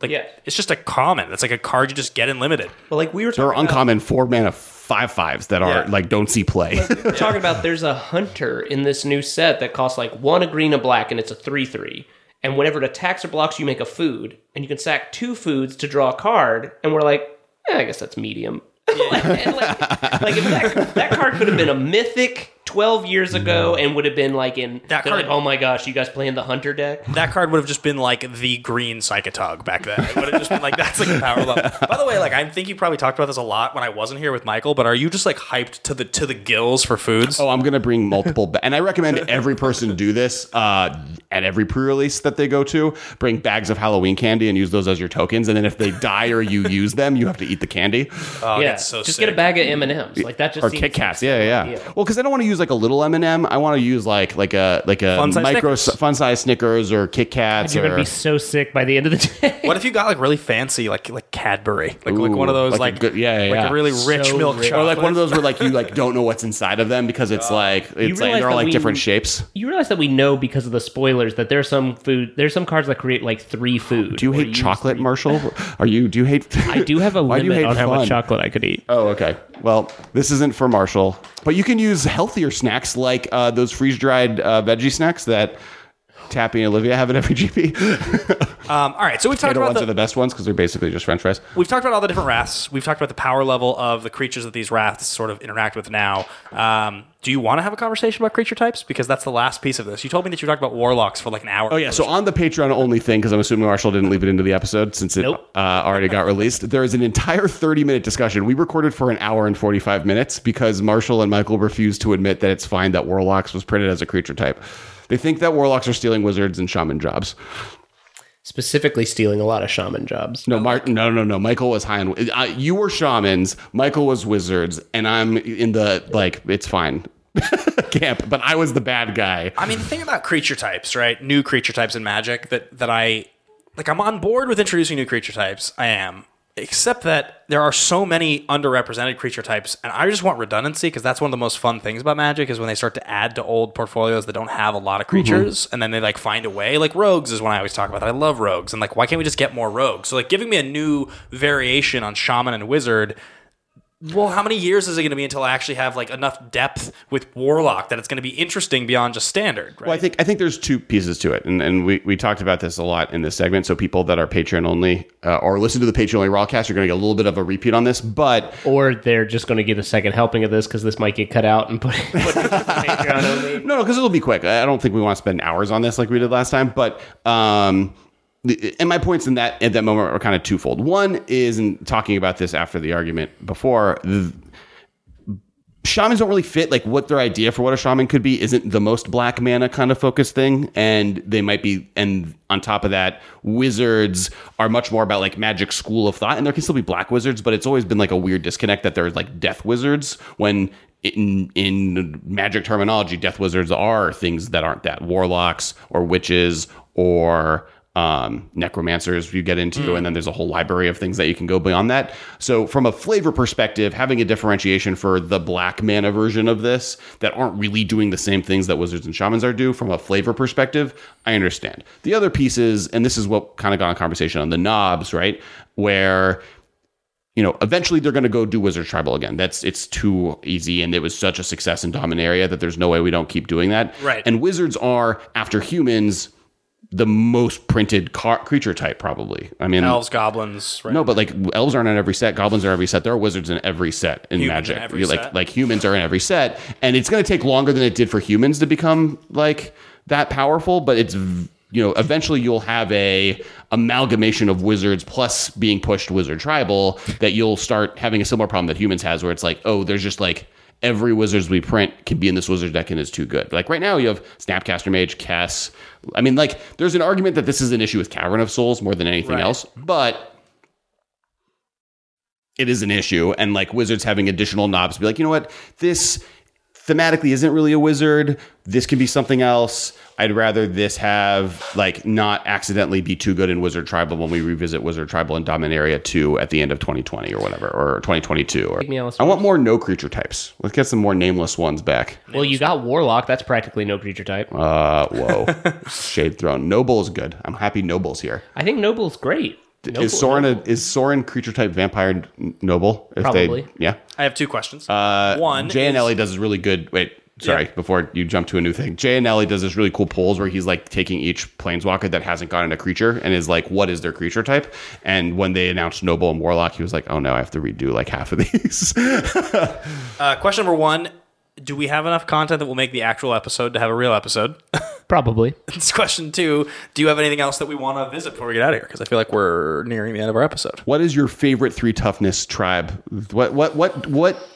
Like Yeah. it's just a common. That's like a card you just get in limited. But like we were There are talking about, uncommon four mana five fives that are Yeah. like don't see play. we're talking about there's a hunter in this new set that costs like one a green a black and it's a three three. And whenever it attacks or blocks, you make a food, and you can sack two foods to draw a card. And we're like, eh, I guess that's medium. like, and like, like if that, that card could have been a mythic 12 years ago and would have been like in That card- like, oh my gosh, you guys playing the hunter deck? That card would have just been like the green Psychotog back then. It would have just been like that's like a power level. By the way, like I think you probably talked about this a lot when I wasn't here with Michael, but are you just like hyped to the to the gills for foods? oh, I'm gonna bring multiple, ba- and I recommend every person do this uh, at every pre-release that they go to. Bring bags of Halloween candy and use those as your tokens, and then if they die or you use them, you have to eat the candy Oh, yeah, that's so just sick. get a bag of M and M's. Like that just or seems Kit Kats. Yeah, yeah. Yeah. Well, because I don't want to use like a little M&M. m I want to use like like a like a Fun-size micro Snickers. fun size Snickers or Kit Kats. You're or, gonna be so sick by the end of the day. What if you got like really fancy, like like Cadbury, like like one of those like a like, good- yeah, yeah, like yeah. a really rich So milk rich. chocolate. or like one of those where like you like don't know what's inside of them because it's like it's like they're all like we- different shapes. You realize that we know because of the spoilers that there's some food, there's some cards that create like three food. Do you hate chocolate, three- Marshall? Are you? Do you hate? I do have a Why do you limit hate on how much chocolate I could eat. Oh, okay. Well, this isn't for Marshall, but you can use healthier snacks like uh, those freeze dried uh, veggie snacks that Tappy and Olivia have an every GP. um, all right, so we've talked Potato about ones the, are the best ones because they're basically just French fries. we've talked about all the different wraths. We've talked about the power level of the creatures that these wraths sort of interact with now. Um, do you want to have a conversation about creature types? Because that's the last piece of this. You told me that you talked about warlocks for like an hour. Oh yeah, so on the Patreon only thing, because I'm assuming Marshall didn't leave it into the episode since it Nope. uh, already got released. There is an entire 30 minute discussion. We recorded for an hour and 45 minutes because Marshall and Michael refused to admit that it's fine that Warlocks was printed as a creature type. They think that Warlocks are stealing wizards and shaman jobs. Specifically, stealing a lot of shaman jobs. No, Mark, no, no, no. Michael was high on. Uh, you were shamans. Michael was wizards, and I'm in the like. It's fine camp, but I was the bad guy. I mean, the thing about creature types, right? New creature types in Magic that that I like. I'm on board with introducing new creature types. I am, except that there are so many underrepresented creature types, and I just want redundancy because that's one of the most fun things about Magic is when they start to add to old portfolios that don't have a lot of mm-hmm. creatures, and then they like find a way. Like rogues is one I always talk about. That I love rogues, and like why can't we just get more rogues? So like giving me a new variation on shaman and wizard. Well, how many years is it going to be until I actually have like enough depth with Warlock that it's going to be interesting beyond just standard? Right? Well, I think I think there's two pieces to it, and, and we, we talked about this a lot in this segment. So people that are Patreon only uh, or listen to the Patreon only rawcast, you're going to get a little bit of a repeat on this. But Or they're just going to get a second helping of this because this might get cut out and put, put Patreon only. no, no, because it'll be quick. I don't think we want to spend hours on this like we did last time. But um, the, and my points in that at that moment are kind of twofold. One is in talking about this after the argument before. The, shamans don't really fit like what their idea for what a shaman could be isn't the most black mana kind of focused thing and they might be and on top of that wizards are much more about like magic school of thought and there can still be black wizards but it's always been like a weird disconnect that there's like death wizards when in in magic terminology death wizards are things that aren't that warlocks or witches or um, necromancers you get into, and then there's a whole library of things that you can go beyond that. So, from a flavor perspective, having a differentiation for the black mana version of this that aren't really doing the same things that wizards and shamans are do from a flavor perspective, I understand. The other pieces, and this is what kind of got a conversation on the knobs, right? Where you know, eventually they're going to go do Wizard Tribal again. That's it's too easy, and it was such a success in Dominaria that there's no way we don't keep doing that. Right. And wizards are after humans the most printed car- creature type, probably. I mean, elves, goblins. Right? no, but like elves aren't in every set, goblins are in every set. There are wizards in every set in Humans Magic. You're like set. like humans are in every set, and it's going to take longer than it did for humans to become like that powerful. But it's you know eventually you'll have a amalgamation of wizards plus being pushed wizard tribal that you'll start having a similar problem that humans has where it's like oh there's just like every wizards we print can be in this wizard deck and is too good. Like right now, you have Snapcaster Mage, Kess. I mean, like there's an argument that this is an issue with Cavern of Souls more than anything Right. else, but it is an issue. And like wizards having additional knobs be like, you know what, this thematically isn't really a wizard. This can be something else. I'd rather this have like not accidentally be too good in Wizard Tribal when we revisit Wizard Tribal and Dominaria 2 at the end of 2020 or whatever, or 2022. Or. I want more no creature types. Let's get some more nameless ones back. Well, you got Warlock. That's practically no creature type. Uh, whoa, Shade Throne. Noble is good. I'm happy Noble's here. I think Noble's great. Noble, is Sorin a, is Sorin creature type vampire noble? If Probably. They, yeah. I have two questions. Uh, One, Jay and Ellie does this really good. Wait, sorry. Yeah. Before you jump to a new thing, Jay and Ellie does this really cool polls where he's like taking each planeswalker that hasn't gotten a creature and is like, what is their creature type? And when they announced Noble and Warlock, he was like, oh no, I have to redo like half of these. Uh, question number one: Do we have enough content that will make the actual episode to have a real episode? Probably. It's question two: Do you have anything else that we want to visit before we get out of here? Because I feel like we're nearing the end of our episode. what is your favorite three toughness tribe? What what what what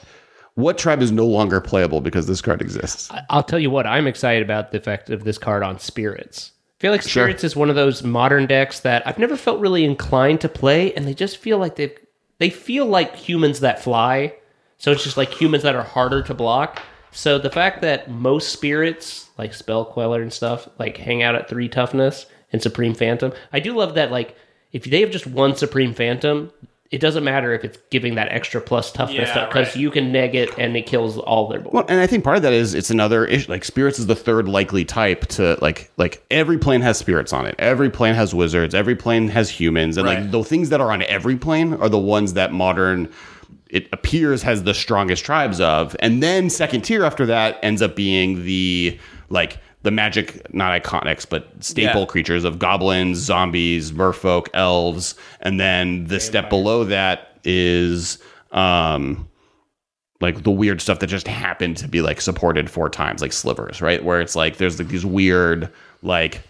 what tribe is no longer playable because this card exists? I'll tell you what, I'm excited about the effect of this card on spirits. I feel like spirits is one of those modern decks that I've never felt really inclined to play, and they just feel like they they feel like humans that fly. So it's just like humans that are harder to block. So the fact that most spirits, like Spell Queller and stuff, like hang out at three toughness and Supreme Phantom, I do love that. Like if they have just one Supreme Phantom, it doesn't matter if it's giving that extra plus toughness Yeah, because right. you can neg it and it kills all their board. Well, and I think part of that is it's another issue. Like spirits is the third likely type to like like every plane has spirits on it. Every plane has wizards. Every plane has humans, and Right. like the things that are on every plane are the ones that modern it appears has the strongest tribes of. And then second tier after that ends up being the like the magic not iconics but staple Yeah. creatures of goblins, zombies, merfolk, elves, and then the step below that is um like the weird stuff that just happened to be like supported four times, like slivers, right? Where it's like there's like these weird like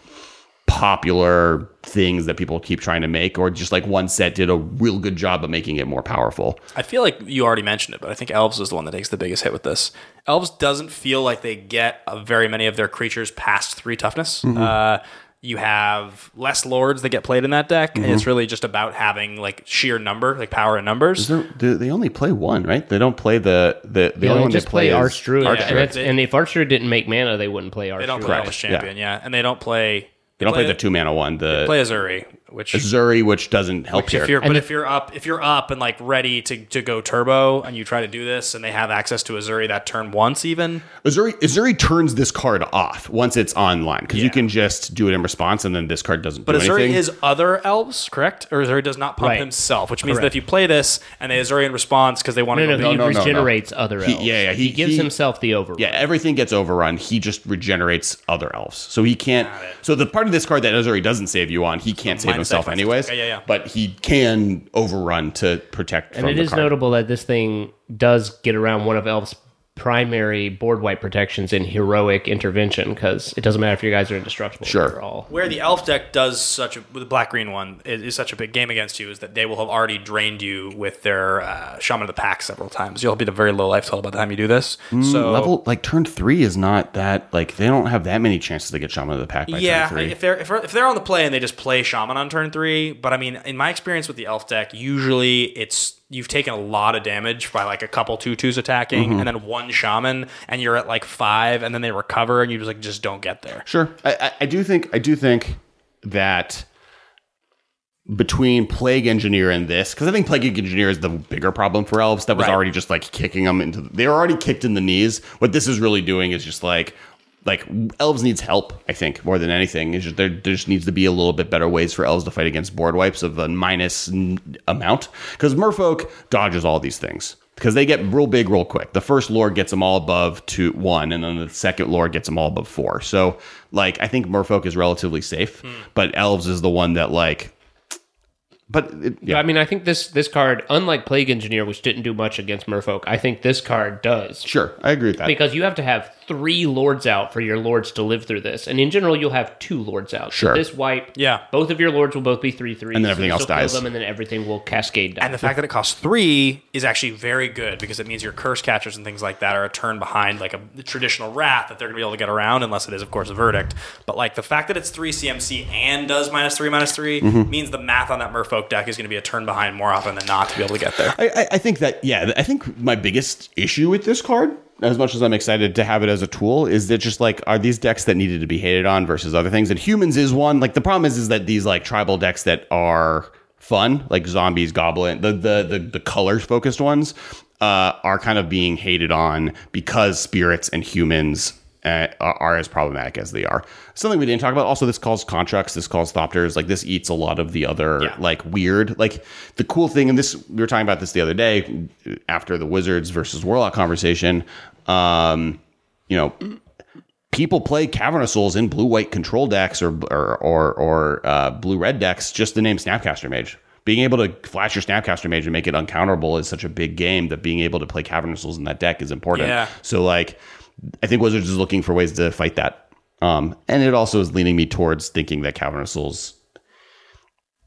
popular things that people keep trying to make, or just like one set did a real good job of making it more powerful. I feel like you already mentioned it, but I think Elves is the one that takes the biggest hit with this. Elves doesn't feel like they get very many of their creatures past three toughness. Uh, you have less lords that get played in that deck, and it's really just about having like sheer number, like power in numbers. They're- They, they only play one, right? They don't play the the the They only only one just they play, play is Arch Druid. Arch and, and if Arch didn't make mana, they wouldn't play Arch They don't play Correct, Elvish Champion, yeah. and they don't play. They don't play the two mana one. The play Ezuri, which Zuri, which doesn't help Which here. if you're, And but the- if you're up, if you're up and like ready to, to go turbo, and you try to do this, and they have access to Ezuri that turn once, even Ezuri, Ezuri turns this card off once it's online because you can just do it in response, and then this card doesn't but do Ezuri anything. is other elves, correct? Or Ezuri does not pump Right. himself, which means Correct. that if you play this and they Ezuri in response because they want No, to no, go he no, no, no. regenerates other He- elves. yeah, yeah, He, he- gives he- himself the overrun. yeah, everything gets overrun. He just regenerates other elves, so he can't. So the part of this card that Ezuri doesn't save you on, he can't save minus himself that, anyways. Yeah, yeah, yeah. But he can overrun to protect. And from it the is card. notable that this thing does get around one of Elf's primary board wipe protections in heroic intervention because it doesn't matter if you guys are indestructible. Sure. They're all Where the elf deck does such a with the black green one is, is such a big game against you is that they will have already drained you with their uh, shaman of the pack several times. You'll be at a very low life total by the time you do this. so Mm, level like turn three is not that like they don't have that many chances to get Shaman of the Pack by yeah, turn three. if they're if, they're- if they're on the play and they just play shaman on turn three, but I mean, in my experience with the elf deck, usually it's you've taken a lot of damage by like a couple twos attacking, Mm-hmm. and then one shaman, and you're at like five, and then they recover, and you just like just don't get there. Sure, I, I, I do think I do think that between Plague Engineer and this, because I think Plague Engineer is the bigger problem for elves. That was Right. already just like kicking them into. They were already kicked in the knees. What this is really doing is just like. Like elves needs help, I think, more than anything. Is just there, there just needs to be a little bit better ways for elves to fight against board wipes of a minus n- amount. Because Merfolk dodges all these things because they get real big real quick. The first lord gets them all above two one, and then the second lord gets them all above four. So like I think Merfolk is relatively safe, hmm. but elves is the one that like. But it, Yeah, yeah, I mean, I think this this card, unlike Plague Engineer, which didn't do much against Merfolk, I think this card does sure, I agree with that. because you have to have three lords out for your lords to live through this, and in general, you'll have two lords out. So Sure. this wipe, Yeah. both of your lords will both be three three, And then everything else dies. them, and then everything will cascade down. And the fact that it costs three is actually very good because it means your Cursecatchers and things like that are a turn behind like a traditional wrath that they're going to be able to get around unless it is, of course, a verdict. But like the fact that it's three CMC and does minus three, minus 3 Mm-hmm. means the math on that Merfolk deck is going to be a turn behind more often than not to be able to get there. I, I- think that yeah, I think my biggest issue with this card, as much as I'm excited to have it as a tool, is that just like are these decks that needed to be hated on versus other things, and humans is one. Like the problem is, is that these like tribal decks that are fun, like zombies, goblin, the the the, the colors focused ones, uh, are kind of being hated on because spirits and humans uh, are, are as problematic as they are. Something we didn't talk about. Also, this calls contracts. This calls thopters. Like this eats a lot of the other Yeah. like weird. Like the cool thing, and this we were talking about this the other day after the Wizards versus Warlock conversation. Um, you know, people play Cavern of Souls in blue white control decks or or or, or uh, blue red decks just the name Snapcaster Mage. Being able to flash your Snapcaster Mage and make it uncounterable is such a big game that being able to play Cavern of Souls in that deck is important. Yeah. So like, I think Wizards is looking for ways to fight that. Um, and it also is leaning me towards thinking that Cavern of Souls,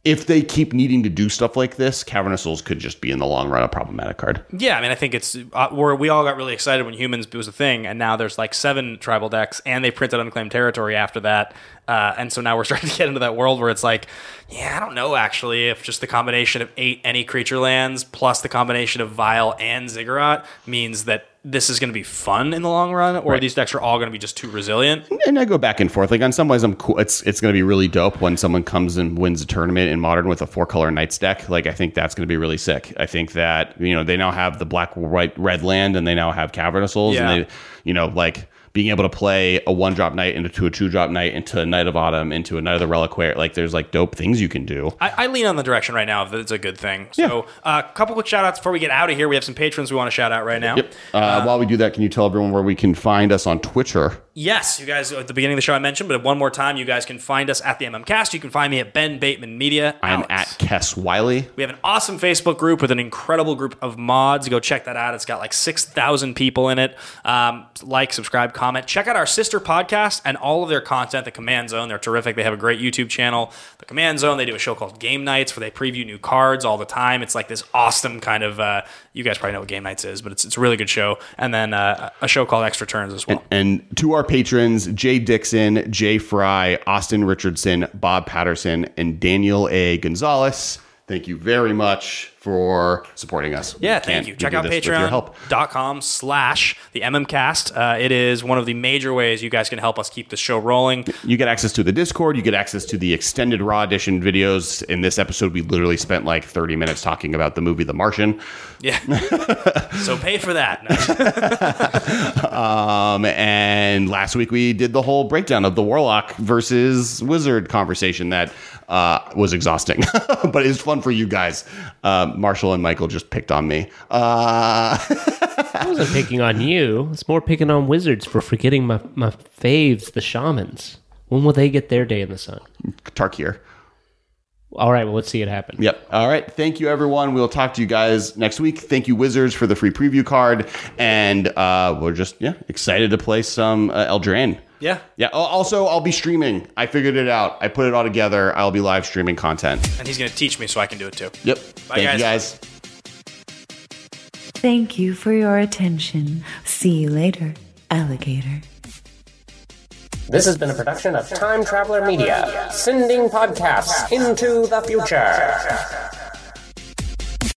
if they keep needing to do stuff like this, Cavern of Souls could just be in the long run a problematic card. Yeah, I mean, I think it's uh, where we all got really excited when humans was a thing, and now there's like seven tribal decks, and they printed unclaimed territory after that, uh, and so now we're starting to get into that world where it's like, yeah, I don't know actually if just the combination of eight any creature lands plus the combination of Vial and Ziggurat means that this is going to be fun in the long run, or these decks are all going to be just too resilient. and I go back and forth. Like on some ways, I'm cool. It's it's going to be really dope when someone comes and wins a tournament in modern with a four color Knights deck. Like I think that's going to be really sick. I think that you know they now have the black white red land and they now have Cavern of Souls Yeah. and they you know like being able to play a one drop knight into a two drop knight into a Knight of Autumn into a Knight of the Reliquary. Like there's like dope things you can do. I, I lean on the direction right now that it's a good thing. So, a uh, couple quick shout outs before we get out of here. We have some patrons we want to shout out right now. Yep. Uh, while we do that, can you tell everyone where we can find us on Twitter? Yes, you guys at the beginning of the show I mentioned, but one more time, you guys can find us at the MMCast. You can find me at Ben Bateman Media. I'm Alex. at Kess Wylie. We have an awesome Facebook group with an incredible group of mods. Go check that out. It's got like 6,000 people in it. Um, like, subscribe, comment. Check out our sister podcast and all of their content, The Command Zone. They're terrific. They have a great YouTube channel, The Command Zone. They do a show called Game Nights where they preview new cards all the time. It's like this awesome kind of, uh, you guys probably know what Game Nights is, but it's, it's a really good show. And then uh, a show called Extra Turns as well. And to our patrons, Jay Dixon, Jay Fry, Austin Richardson, Bob Patterson, and Daniel A. Gonzalez, thank you very much for supporting us. Yeah, thank you. Check out this with your help. patreon.com slash the MMCast. Uh, it is one of the major ways you guys can help us keep the show rolling. You get access to the Discord. You get access to the extended Raw Edition videos. In this episode, we literally spent like 30 minutes talking about the movie The Martian. Yeah. so pay for that. Um, and last week we did the whole breakdown of the Warlock versus Wizard conversation that uh, was exhausting, but it's fun for you guys. Uh, Marshall and Michael just picked on me. Uh, I wasn't picking on you. It's more picking on wizards for forgetting my, my faves, the shamans. When will they get their day in the sun? Tarkir. All right, well, let's see it happen. Yep. All right. Thank you, everyone. We'll talk to you guys next week. Thank you, Wizards, for the free preview card. And uh, we're just, yeah, excited to play some uh, Eldraine. Yeah. Yeah. Also, I'll be streaming. I figured it out. I put it all together. I'll be live streaming content. And he's going to teach me so I can do it too. Yep. Bye, Thank you, guys. guys. Thank you for your attention. See you later, alligator. This has been a production of Time Traveler Media, sending podcasts into the future.